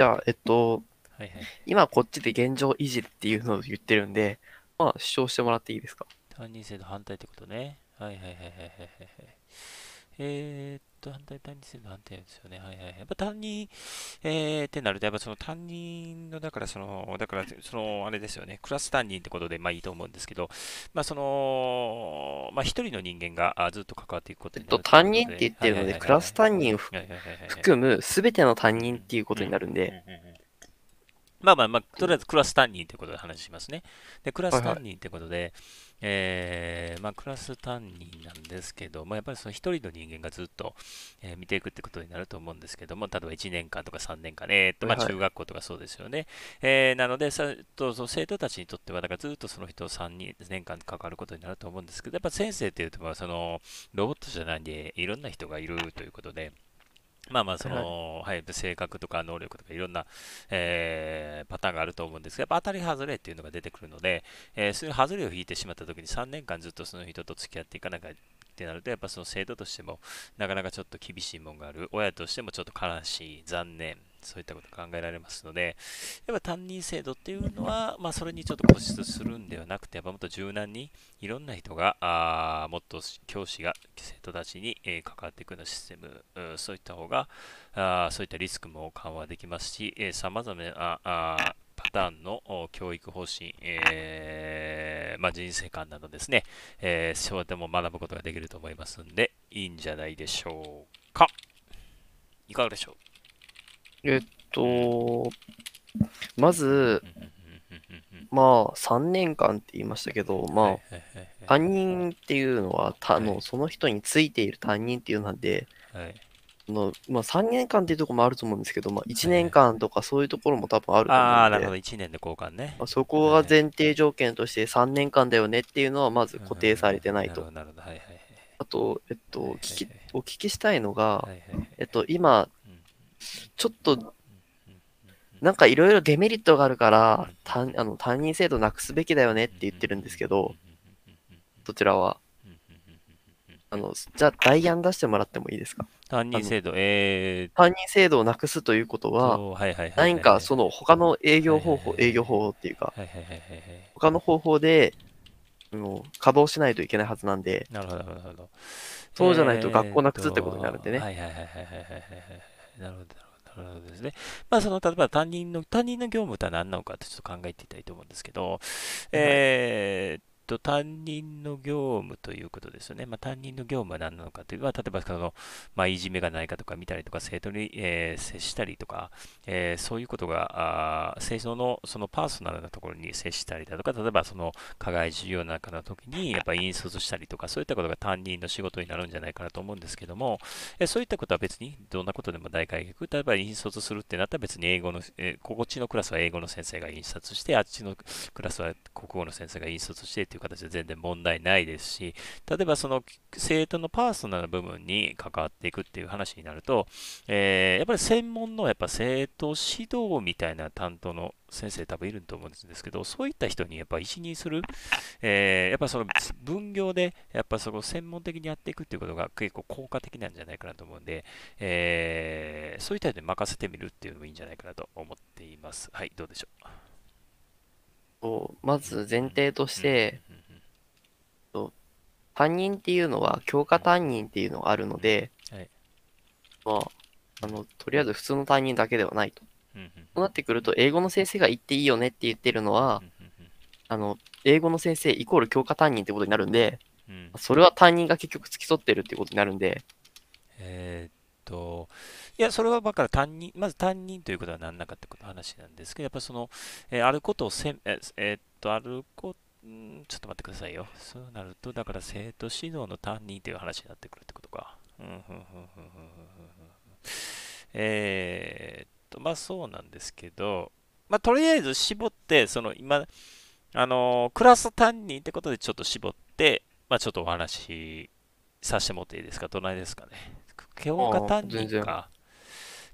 じゃあ、えっと、はいはい。今こっちで現状維持っていうのを言ってるんで、まあ、主張してもらっていいですか？担任制度反対ってことね。はいはいはいはいはいはいはい。えーっと、反対担任制度反対ですよね。はいはいはい。やっぱ担任、えーってなると、やっぱその担任の、だからその、だからその、あれですよね。クラス担任ってことで、まあいいと思うんですけど、まあその、まあ一人の人間があずっと関わっていくことえっと、になると担任って言ってるので、クラス担任を含むすべての担任っていうことになるんで、まあまあまあ、とりあえずクラス担任ということで話しますね。で、クラス担任ということで、えーまあ、クラス担任なんですけども、やっぱりその一人の人間がずっと、えー見ていくってことになると思うんですけども、例えば1年間とか3年間、えーっとまあ、はいはい中学校とかそうですよね。えーなのでさと、その生徒たちにとっては、だからずっとその人3人年間関わることになると思うんですけど、やっぱ先生っていうと、まあそのロボットじゃないんで、いろんな人がいるということで、まあまあ、その、はい、性格とか能力とかいろんな、えーパターンがあると思うんですが、やっぱ当たり外れっていうのが出てくるので、えーそういう外れを引いてしまったときに3年間ずっとその人と付き合っていかなきゃってなると、やっぱその生徒としてもなかなかちょっと厳しいものがある、親としてもちょっと悲しい、残念、そういったことが考えられますので、やっぱ担任制度っていうのは、まあ、それにちょっと固執するんではなくて、やっぱもっと柔軟にいろんな人が、あもっと教師が生徒たちに、えー関わっていくようなシステム、うんそういった方が、あそういったリスクも緩和できますし、さまざまなあパターンの教育方針、えーまあ、人生観などですね、えー、そうでも学ぶことができると思いますんで、いいんじゃないでしょうか。いかがでしょう？えっと、まずまあ、3年間って言いましたけど、まあ、担任っていうのは、たあのはいその人についている担任っていうのなんで、はい。あのまあ、3年間っていうところもあると思うんですけど、まあ、1年間とかそういうところも多分あると思ああ、うので、なるほど、1年で交換ね。まあ、そこが前提条件として3年間だよねっていうのはまず固定されてないと。なるほど、なるほど、はいはいあと、えっと、はい聞きお聞きしたいのが、えっと、今うん、ちょっと、なんかいろいろデメリットがあるから、あの担任制度なくすべきだよねって言ってるんですけど、どちらは？あの、じゃあ、代案出してもらってもいいですか？担任制度、えー、担任制度をなくすということは、何かその他の営業方法、営業方法っていうか、他の方法で、もう稼働しないといけないはずなんで、なるほど、なるほど。そうじゃないと学校なくすってことになるんでね。はいはいはいはいはいはい。なるほど、なるほど。ですね。まあ、その、例えば担任の、担任の業務とは何なのかってちょっと考えていたいと思うんですけど、えーっと、担任の業務ということですよね。まあ、担任の業務は何なのかというのは、例えば、その、まあ、いじめがないかとか見たりとか、生徒に、えー接したりとか、えーそういうことが、あ生徒のそのパーソナルなところに接したりだとか、例えばその課外授業なんかの時に、やっぱり引率したりとか、そういったことが担任の仕事になるんじゃないかなと思うんですけども、えーそういったことは別にどんなことでも大解決。例えば引率するってなったら別に英語の、えーこっちのクラスは英語の先生が引率して、あっちのクラスは国語の先生が引率してっていう形で全然問題ないですし、例えばその生徒のパーソナルな部分に関わっていくっていう話になると、えーやっぱり専門のやっぱ生徒指導みたいな担当の先生多分いると思うんですけど、そういった人にやっぱ一任する、えーやっぱその分業でやっぱそこ専門的にやっていくっていうことが結構効果的なんじゃないかなと思うんで、えーそういった人に任せてみるっていうのもいいんじゃないかなと思っています。はい、どうでしょう？とまず前提として、うんうんうん担任っていうのは教科担任っていうのがあるので、はい。まあ、あの、とりあえず普通の担任だけではないと。うんうんそうなってくると、英語の先生が言っていいよねって言ってるのはあの、英語の先生イコール教科担任ってことになるんで、それは担任が結局付き添ってるってことになるんで、えーっと、いや、それはだから担任、まず担任ということは何なのかってこと話なんですけど、やっぱりその、えーあることをせん、えーえーっと、あるこんちょっと待ってくださいよ。そうなると、だから生徒指導の担任という話になってくるってことか。うんふんふんふんふんふんふんえーっと、まあそうなんですけど、まあとりあえず絞って、その今、あのークラス担任ってことでちょっと絞って、まあちょっとお話しさせてもらっていいですか？どないですかね？教科担任か。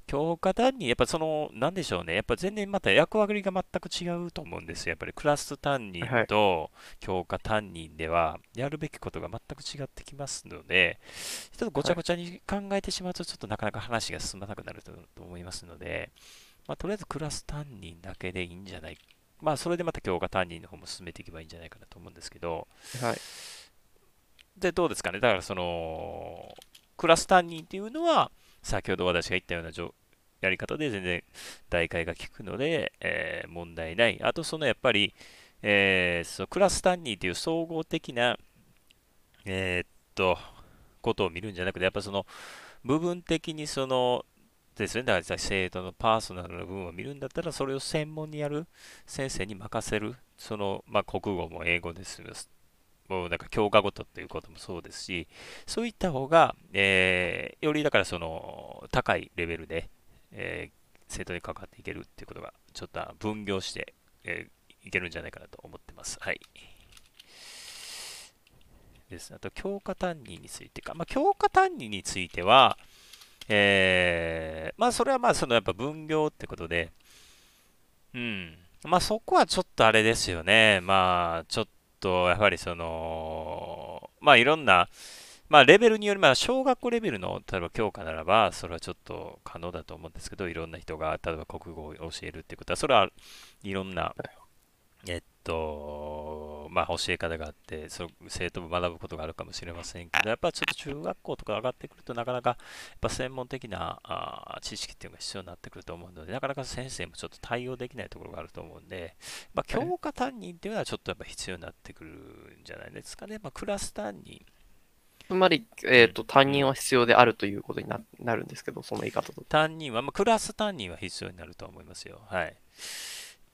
教科担任、やっぱその、なんでしょうね。やっぱ全然また役割が全く違うと思うんですよ。やっぱりクラス担任はいと教科担任では、やるべきことが全く違ってきますので、ちょっとごちゃごちゃに考えてしまうと、ちょっとなかなか話が進まなくなるとと思いますので、まあ、とりあえずクラス担任だけでいいんじゃないまあ、それでまた教科担任の方も進めていけばいいんじゃないかなと思うんですけど、はい。で、どうですかね。だから、その、クラス担任っていうのは、先ほど私が言ったようなやり方で全然代替が効くので、えー問題ない。あと、そのやっぱり、えーそのクラス担任っていう総合的な、えーっと、ことを見るんじゃなくて、やっぱその、部分的にその、ですね、だから生徒のパーソナルな部分を見るんだったら、それを専門にやる先生に任せる、その、まあ、国語も英語ですもうなんか教科ごとということもそうですし、そういった方が、えーよりだからその高いレベルで、えー生徒に関わっていけるっていうことが、ちょっと分業して、えーいけるんじゃないかなと思ってます。はい。です。あと、教科担任についてか。まあ、教科担任については、えーまあ、それはまあ、そのやっぱ分業ってことで、うん。まあ、そこはちょっとあれですよね。まあ、ちょっと、やはりその、まあ、いろんな、まあ、レベルにより、まあ、小学校レベルの、例えば教科ならば、それはちょっと可能だと思うんですけど、いろんな人が、例えば国語を教えるっていうことは、それはいろんな、えっと、まあ、教え方があって、その生徒も学ぶことがあるかもしれませんけど、やっぱちょっと中学校とか上がってくるとなかなか、やっぱ専門的なあー知識っていうのが必要になってくると思うので、なかなか先生もちょっと対応できないところがあると思うんで、まあ、教科担任っていうのはちょっとやっぱ必要になってくるんじゃないですかね。まあ、クラス担任。つまり、えっ、と、担任は必要であるということにななるんですけど、その言い方と。担任は、まあ、クラス担任は必要になると思いますよ。はい。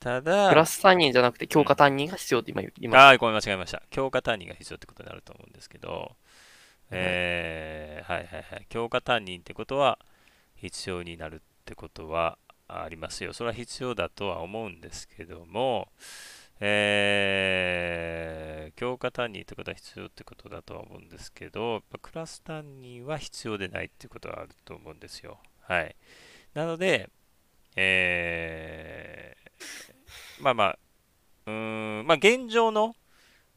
ただ、クラス担任じゃなくて教科担任が必要って今言いましああ、ごめん、間違えました。教科担任が必要ってことになると思うんですけど、えー、はいはいはい。教科担任ってことは必要になるってことはありますよ。それは必要だとは思うんですけども、えー、教科担任ってことは必要ってことだとは思うんですけど、やっぱクラス担任は必要でないってことはあると思うんですよ。はい。なので、えー、まあまあ、うーん、まあ現状の、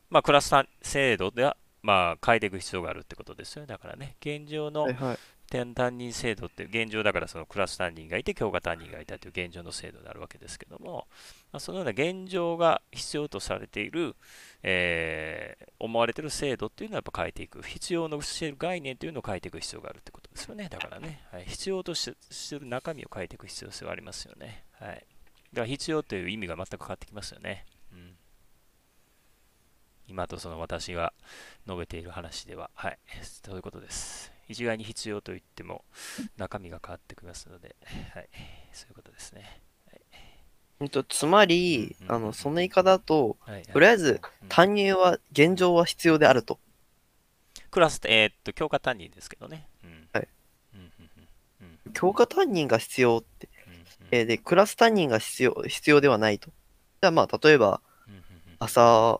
まあ、クラス担制度では、まあ、変えていく必要があるってことですよね。だからね、現状の。担担任制度って、現状だからそのクラス担任がいて、教科担任がいたという現状の制度になるわけですけども、まあ、そのような現状が必要とされている、えー思われている制度っていうのはやっぱ変えていく、必要のしている概念というのを変えていく必要があるってことですよね。だからね、はい、必要とししている中身を変えていく必要性はありますよね。はい。だから必要という意味が全く変わってきますよね。うん。今とその私が述べている話では、はい、そういうことです。一概に必要と言っても中身が変わってきますので、はい、そういうことですね。うんとつまり、うんあの、その言い方だと、はい、とりあえずうん担任は現状は必要であると。クラス、えーっと、教科担任ですけどね。うん。はい教科担任が必要って、えーで、クラス担任が必要、必要ではないと。じゃあまあ、例えば、朝、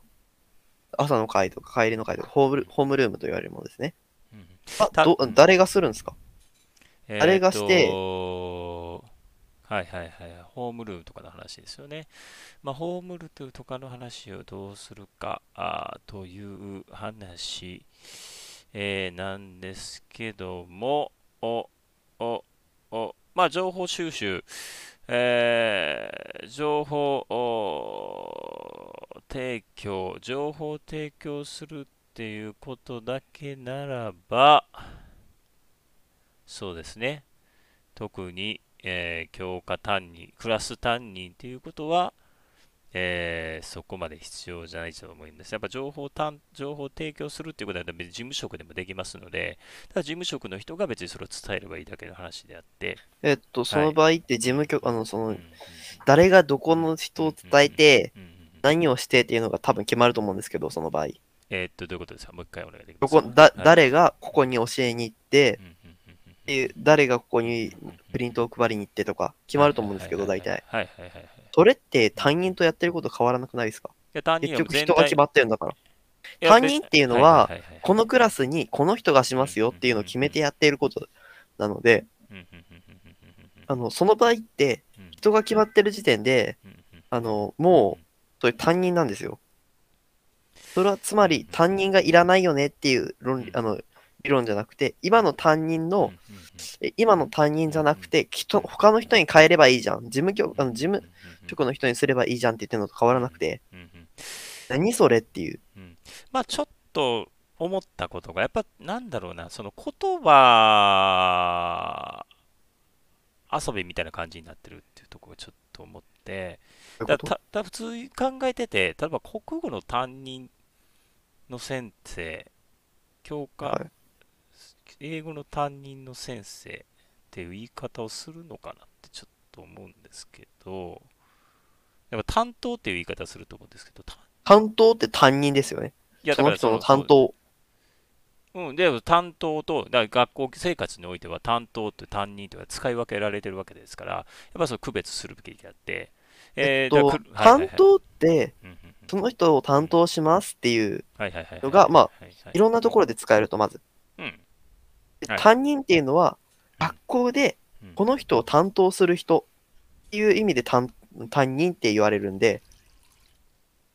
朝の会とか帰りの会とか、ホームルホームルームと言われるものですね。あ、たど、誰がするんですか？えーっあれがして？とはいはいはい、ホームルームとかの話ですよね。まあ、ホームルームとかの話をどうするかあーという話、えーなんですけども、お、お、お、まあ、情報収集、えー情報提供、情報提供するっていうことだけならば、そうですね。特に、えー教科担任、クラス担任っていうことは、えーそこまで必要じゃないと思うんです。やっぱ情報担情報提供するっていうことは別に事務職でもできますので、ただ事務職の人が別にそれを伝えればいいだけの話であって、えっと、その場合って事務局、あの、そのうんうん、誰がどこの人を伝えて、何をしてっていうのが多分決まると思うんですけど、その場合。えーっと、どういうことですか？もう一回お願いできます。かだ、はい。誰がここに教えに行って、誰がここにプリントを配りに行ってとか決まると思うんですけど、大体。はいはいはいはい。いそれって担任とやってること変わらなくないですか？や担任結局人が決まってるんだから。担任っていうのは、このクラスにこの人がしますよっていうのを決めてやっていることなので、あの、その場合ってうん人が決まってる時点で、あの、もう、そういう担任なんですよ。それはつまり担任がいらないよねっていう論理、あの、理論じゃなくて、今の担任の、今の担任じゃなくて、人他の人に変えればいいじゃん。事務局、あの事務局の人にすればいいじゃんって言ってるのと変わらなくて、何それっていう。まあちょっと思ったことがやっぱなんだろうな。その言葉遊びみたいな感じになってるっていうところをちょっと思って。だた普通に考えてて例えば国語の担任の先生教科、はい英語の担任の先生っていう言い方をするのかなってちょっと思うんですけどやっぱ担当っていう言い方すると思うんですけどた担当って担任ですよね。いやその人のそ担当。うん、で担当と、だから学校生活においては担当と担任とは使い分けられてるわけですから、やっぱその区別するべきであって、えっとだからく、はいはいはい担当って、その人を担当しますっていうのがまあはいろんなところで使えると、まず。うんではい。担任っていうのは、うん。学校でうん。この人を担当する人っていう意味で担担任って言われるんで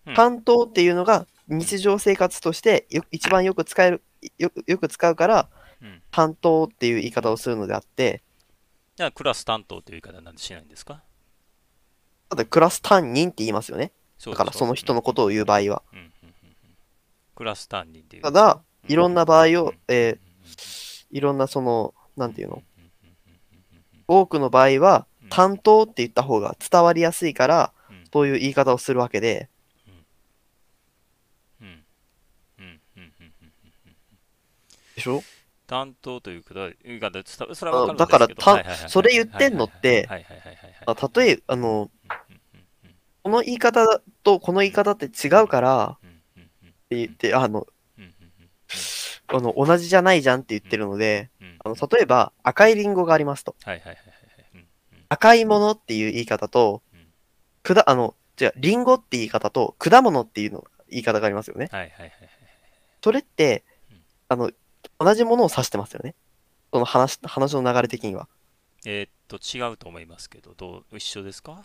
うん、担当っていうのが日常生活としてよ一番よく使える、よくよく使うから、うん。担当っていう言い方をするのであって、じゃあクラス担当という言い方なんでしないんですか？ただクラス担任って言いますよね。だからその人のこことを言う場合は。クラス担任っていう。ただ、いろんな場合をうん、えーいろんなその、なんていうの、多くの場合はうん。担当って言った方が伝わりやすいから、そういう言い方をするわけで、うん。うん。うん。うん。うん。うん。でしょ？担当ということは言い方伝わそれはわかだからたはいはいはいはいそれ言ってんのって例えあの、この言い方とこの言い方って違うからって言って、あの、うんうんあの同じじゃないじゃんって言ってるので、うんうんあの例えば赤いリンゴがありますと。はいはいはいはい。赤いものっていう言い方とうん、くだ、あの、違う、リンゴって言い方と果物っていうの言い方がありますよね。はいはいはいはい。それってうん、あの、同じものを指してますよね。その話、話の流れ的には。えーっと違うと思いますけどどう一緒ですか？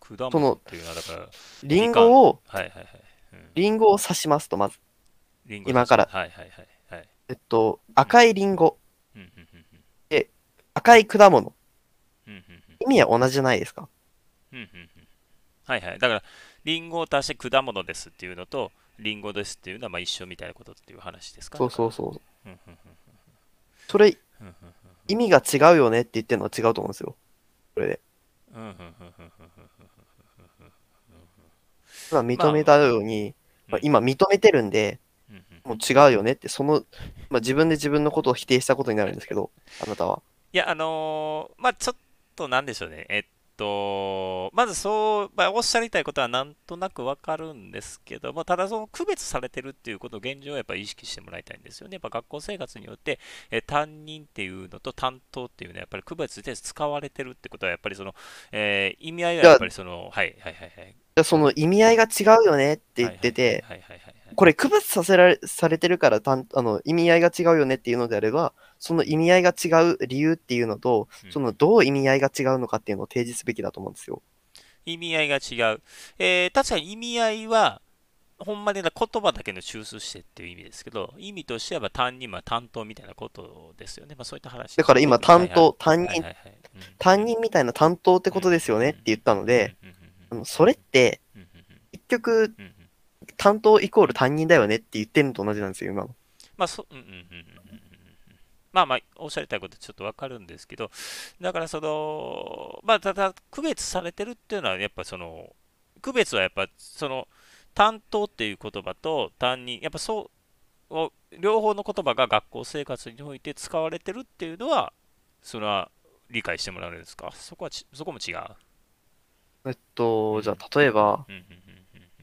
果物っていうのはだからリンゴを、はいはいはい。うん。リンゴを指しますと、まず。今から。はいはいはいはいえっと、赤いリンゴ、うん。うん。うん。うん。赤い果物。意味は同じじゃないですか。はいはい。だから、リンゴを足して果物ですっていうのと、リンゴですっていうのはまあ一緒みたいなことっていう話ですかそうそうそう。それ、意味が違うよねって言ってるのは違うと思うん。ですよ。これで。ただ認めたように、まあ、今認めてるん。で、もう違うよねって、その、まあ、自分で自分のことを否定したことになるんですけど、あなたは。いや、あのーまあちょっとなんでしょうね。えっと、まずそう、まあ、おっしゃりたいことはなんとなくわかるんですけども、ただその区別されてるっていうことを現状はやっぱり意識してもらいたいんですよね。やっぱ学校生活によって、えー担任っていうのと担当っていうのはやっぱり区別で使われてるってことはやっぱりその、えー意味合いはやっぱりその、はいはいはいはい。じゃあその意味合いが違うよねって言ってて、はいはいはいはいはいこれ区別させられされてるからたんあの意味合いが違うよねっていうのであれば、その意味合いが違う理由っていうのと、うん。そのどう意味合いが違うのかっていうのを提示すべきだと思うんですよ。意味合いが違う。えー確かに意味合いは、ほんまにな言葉だけの抽出してっていう意味ですけど、意味としては担任、まあ、担当みたいなことですよね。まあ、そういった話。だから今担当、担任、担任みたいな担当ってことですよねって言ったので、、それって結局うんうんうん担当イコール担任だよねって言ってるのと同じなんですよ、今の。まあ、そ、うんうんうんうんまあまあ、おっしゃりたいことちょっとわかるんですけど、だからその、まあ、ただ、区別されてるっていうのは、やっぱその、区別はやっぱ、その、担当っていう言葉と担任、やっぱそう、お両方の言葉が学校生活において使われてるっていうのは、それは理解してもらえるんですか？そこはち、そこも違う？えっと、じゃあ例えば、うんうん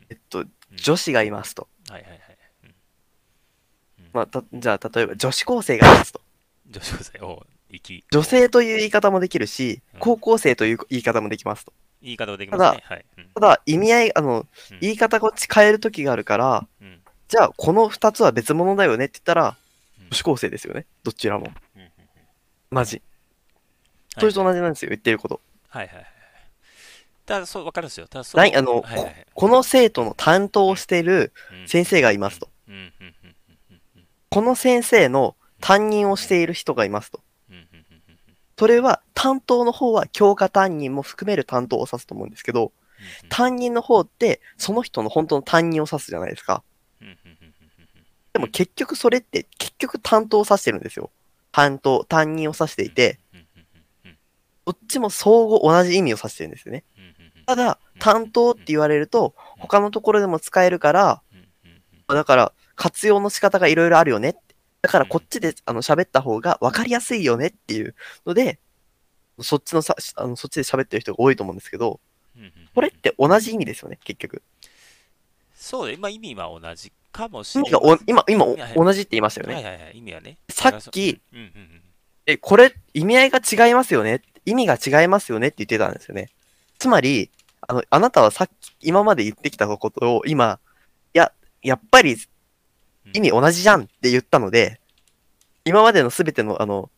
えっと、女子がいますと。はいはいはい。うんまあ、たじゃあ例えば女子高生がいますと。女子高生を生き、女性という言い方もできるしうん、高校生という言い方もできますと。言い方はできますね。はい。うんただ、意味合い、あのうん、言い方を変える時があるから、うんじゃあ、この二つは別物だよねって言ったらうん、女子高生ですよね。どちらも。うんうんうんマジ。それと同じなんですよ、言ってること。はいはいはい。ただ、そう、わかるんですよ。ただ、そうないあの、はいはいはいこの生徒の担当をしているうん先生がいますと。うんうんうんうんうんこの先生の担任をしている人がいますと。うんうんうんうんそれは担当の方は教科担任も含める担当を指すと思うんですけど、うん担任の方ってその人の本当の担任を指すじゃないですか。うんうんうんうんでも結局それって結局担当を指してるんですよ。担当、担任を指していて、うんうんうんどっちも相互同じ意味を指してるんですよね。うんうんうんただ、担当って言われると、他のところでも使えるから、だから活用の仕方がいろいろあるよね。だからこっちであの喋った方が分かりやすいよねっていうので、そっちのさ、あのそっちで喋ってる人が多いと思うんですけど、これって同じ意味ですよね、結局。そうで、まあ、意味は同じかもしれない。意味がお今、今同じって言いましたよね。はいはいはい、意味はね。さっき、うんうんうん。え、これ意味合いが違いますよね。意味が違いますよねって言ってたんですよね。つまり、あの、あなたはさっき、今まで言ってきたことを今、いや、やっぱり意味同じじゃんって言ったので、今までのすべての、あの、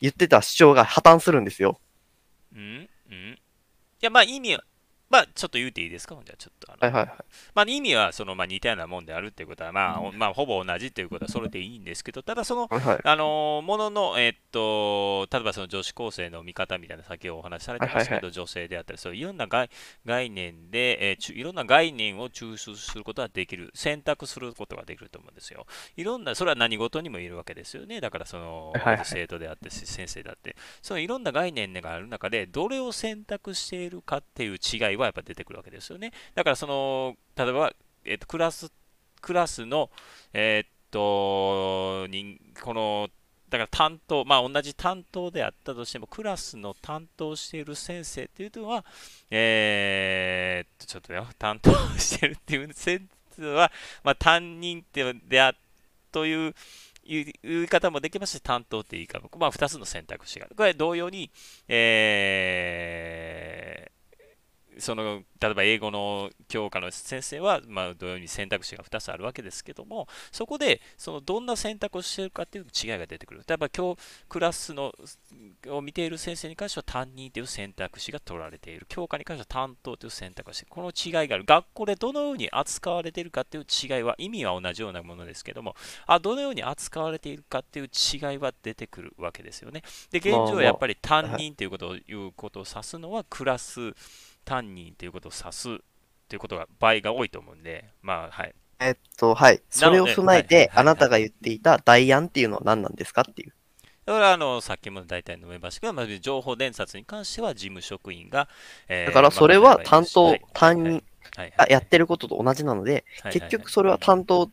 言ってた主張が破綻するんですよ。うん？うん？いや、まあ意味は、まあちょっと言うていいですか？じゃあちょっとあの、はいはいはい。まあ意味はその、まあ、似たようなもんであるっていうことは、まあ、おまあほぼ同じということはそれでいいんですけど、ただその、はいはい。あのものの、えっと、例えばその女子高生の見方みたいな先ほどお話しされてましたけど、はいはい女性であったり、そういろんな概概念で、えーちゅいろんな概念を抽出することができる、選択することができると思うんですよ。いろんな、それは何事にもいるわけですよね。だからその、はいはい生徒であって、先生であって、そのいろんな概念がある中で、どれを選択しているかっていう違いはやっぱ出てくるわけですよね。だからその、例えば、えっと、クラス、クラスの、えっと、人この、だから担当、まあ同じ担当であったとしても、クラスの担当している先生っていうのは、えーっと、ちょっとよ、担当してるっていう先生は、まあ担任ってであという、言い方もできますし、担当っていい方も、まあ2つの選択肢がある。これ同様に、えーその例えば英語の教科の先生は、まあ、同様に選択肢が2つあるわけですけども、そこでそのどんな選択をしているかっていう違いが出てくる。例えば今日クラスのを見ている先生に関しては担任という選択肢が取られている。教科に関しては担当という選択肢。この違いがある。学校でどのように扱われているかっていう違いは意味は同じようなものですけども、あどのように扱われているかっていう違いは出てくるわけですよね。で、現状はやっぱり担任ということを言うことを指すのはクラス担任ということを指すということが場合が多いと思うんで、まあはい。えっと、はい。それを踏まえて、あなたが言っていた代案っていうのは何なんですかっていう。だからあのさっきも大体述べましたけど、まあ、情報伝達に関しては事務職員が、えーだからそれは担当はい、担任はいがやってることと同じなので、はい結局それは担当、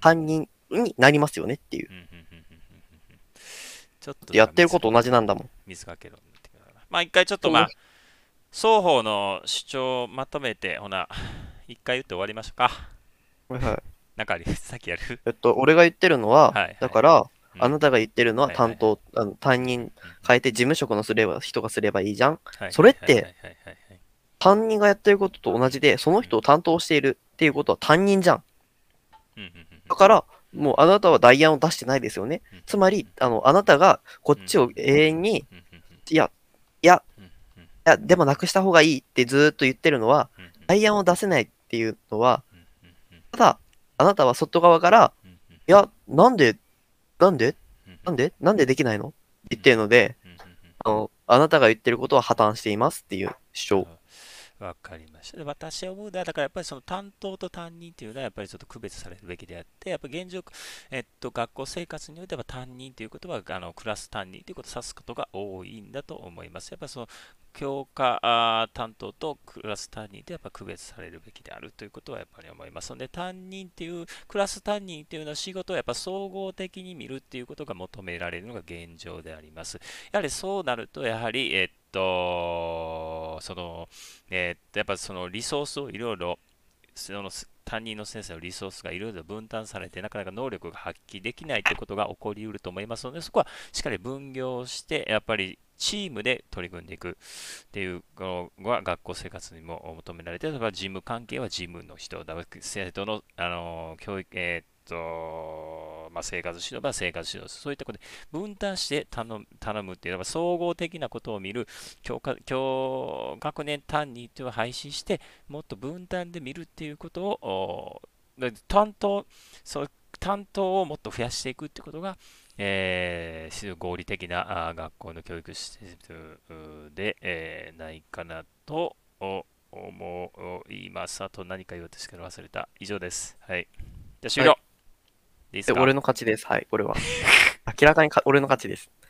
担任になりますよねっていう。ちょっとやってること同じなんだもん。水かけろまあ一回ちょっとまあ双方の主張をまとめてほな一回言って終わりましょうか。はいはい。なんかありさっきやる？えっと、俺が言ってるのは、はいはい。だから、うん。あなたが言ってるのははいはい。担当、あの担任変えて事務職のすれば、人がすればいいじゃん。はいそれってはいはいはいはい。はい担任がやってることと同じで、その人を担当しているっていうことは担任じゃん。うんうんうんだから、もうあなたは代案を出してないですよね。うん。つまり、あの、あなたがこっちを永遠に、うんうんうんいや、いや、や、でもなくした方がいいってずーっと言ってるのは、代案を出せないっていうのは、ただ、あなたは外側から、いや、なんで、なんで？うんなんで？なんでできないの？って言ってるので、あの、あなたが言ってることは破綻していますっていう主張。わかりました。で私は思うのは、だからやっぱりその担当と担任というのはやっぱりちょっと区別されるべきであって、やっぱ現状、えっと、学校生活においては担任ということは、あのクラス担任ということを指すことが多いんだと思います。やっぱその教科担当とクラス担任でやっぱ区別されるべきであるということはやっぱり思いますので、担任っていう、クラス担任っていうのは仕事をやっぱ総合的に見るっていうことが求められるのが現状であります。やはりそうなると、やはり、えっと、その、えーやっぱそのリソースをいろいろその担任の先生のリソースがいろいろ分担されてなかなか能力が発揮できないということが起こりうると思いますのでそこはしっかり分業してやっぱりチームで取り組んでいく。っていうのが学校生活にも求められて例えば事務関係は事務の人だ生徒のあの教育えーと、まあ、生活指導は生活指導そういったことで分担して頼む頼むっていうのは総合的なことを見る教科教学年単にというのを廃止してもっと分担で見るっていうことを担当そう担当をもっと増やしていくってことが、えー、合理的な学校の教育システムで、えー、ないかなと思います。あと何か言おうとして忘れた。以上です。はい。じゃ終了。はいで俺の勝ちです。はい、これは。明らかにか俺の勝ちです。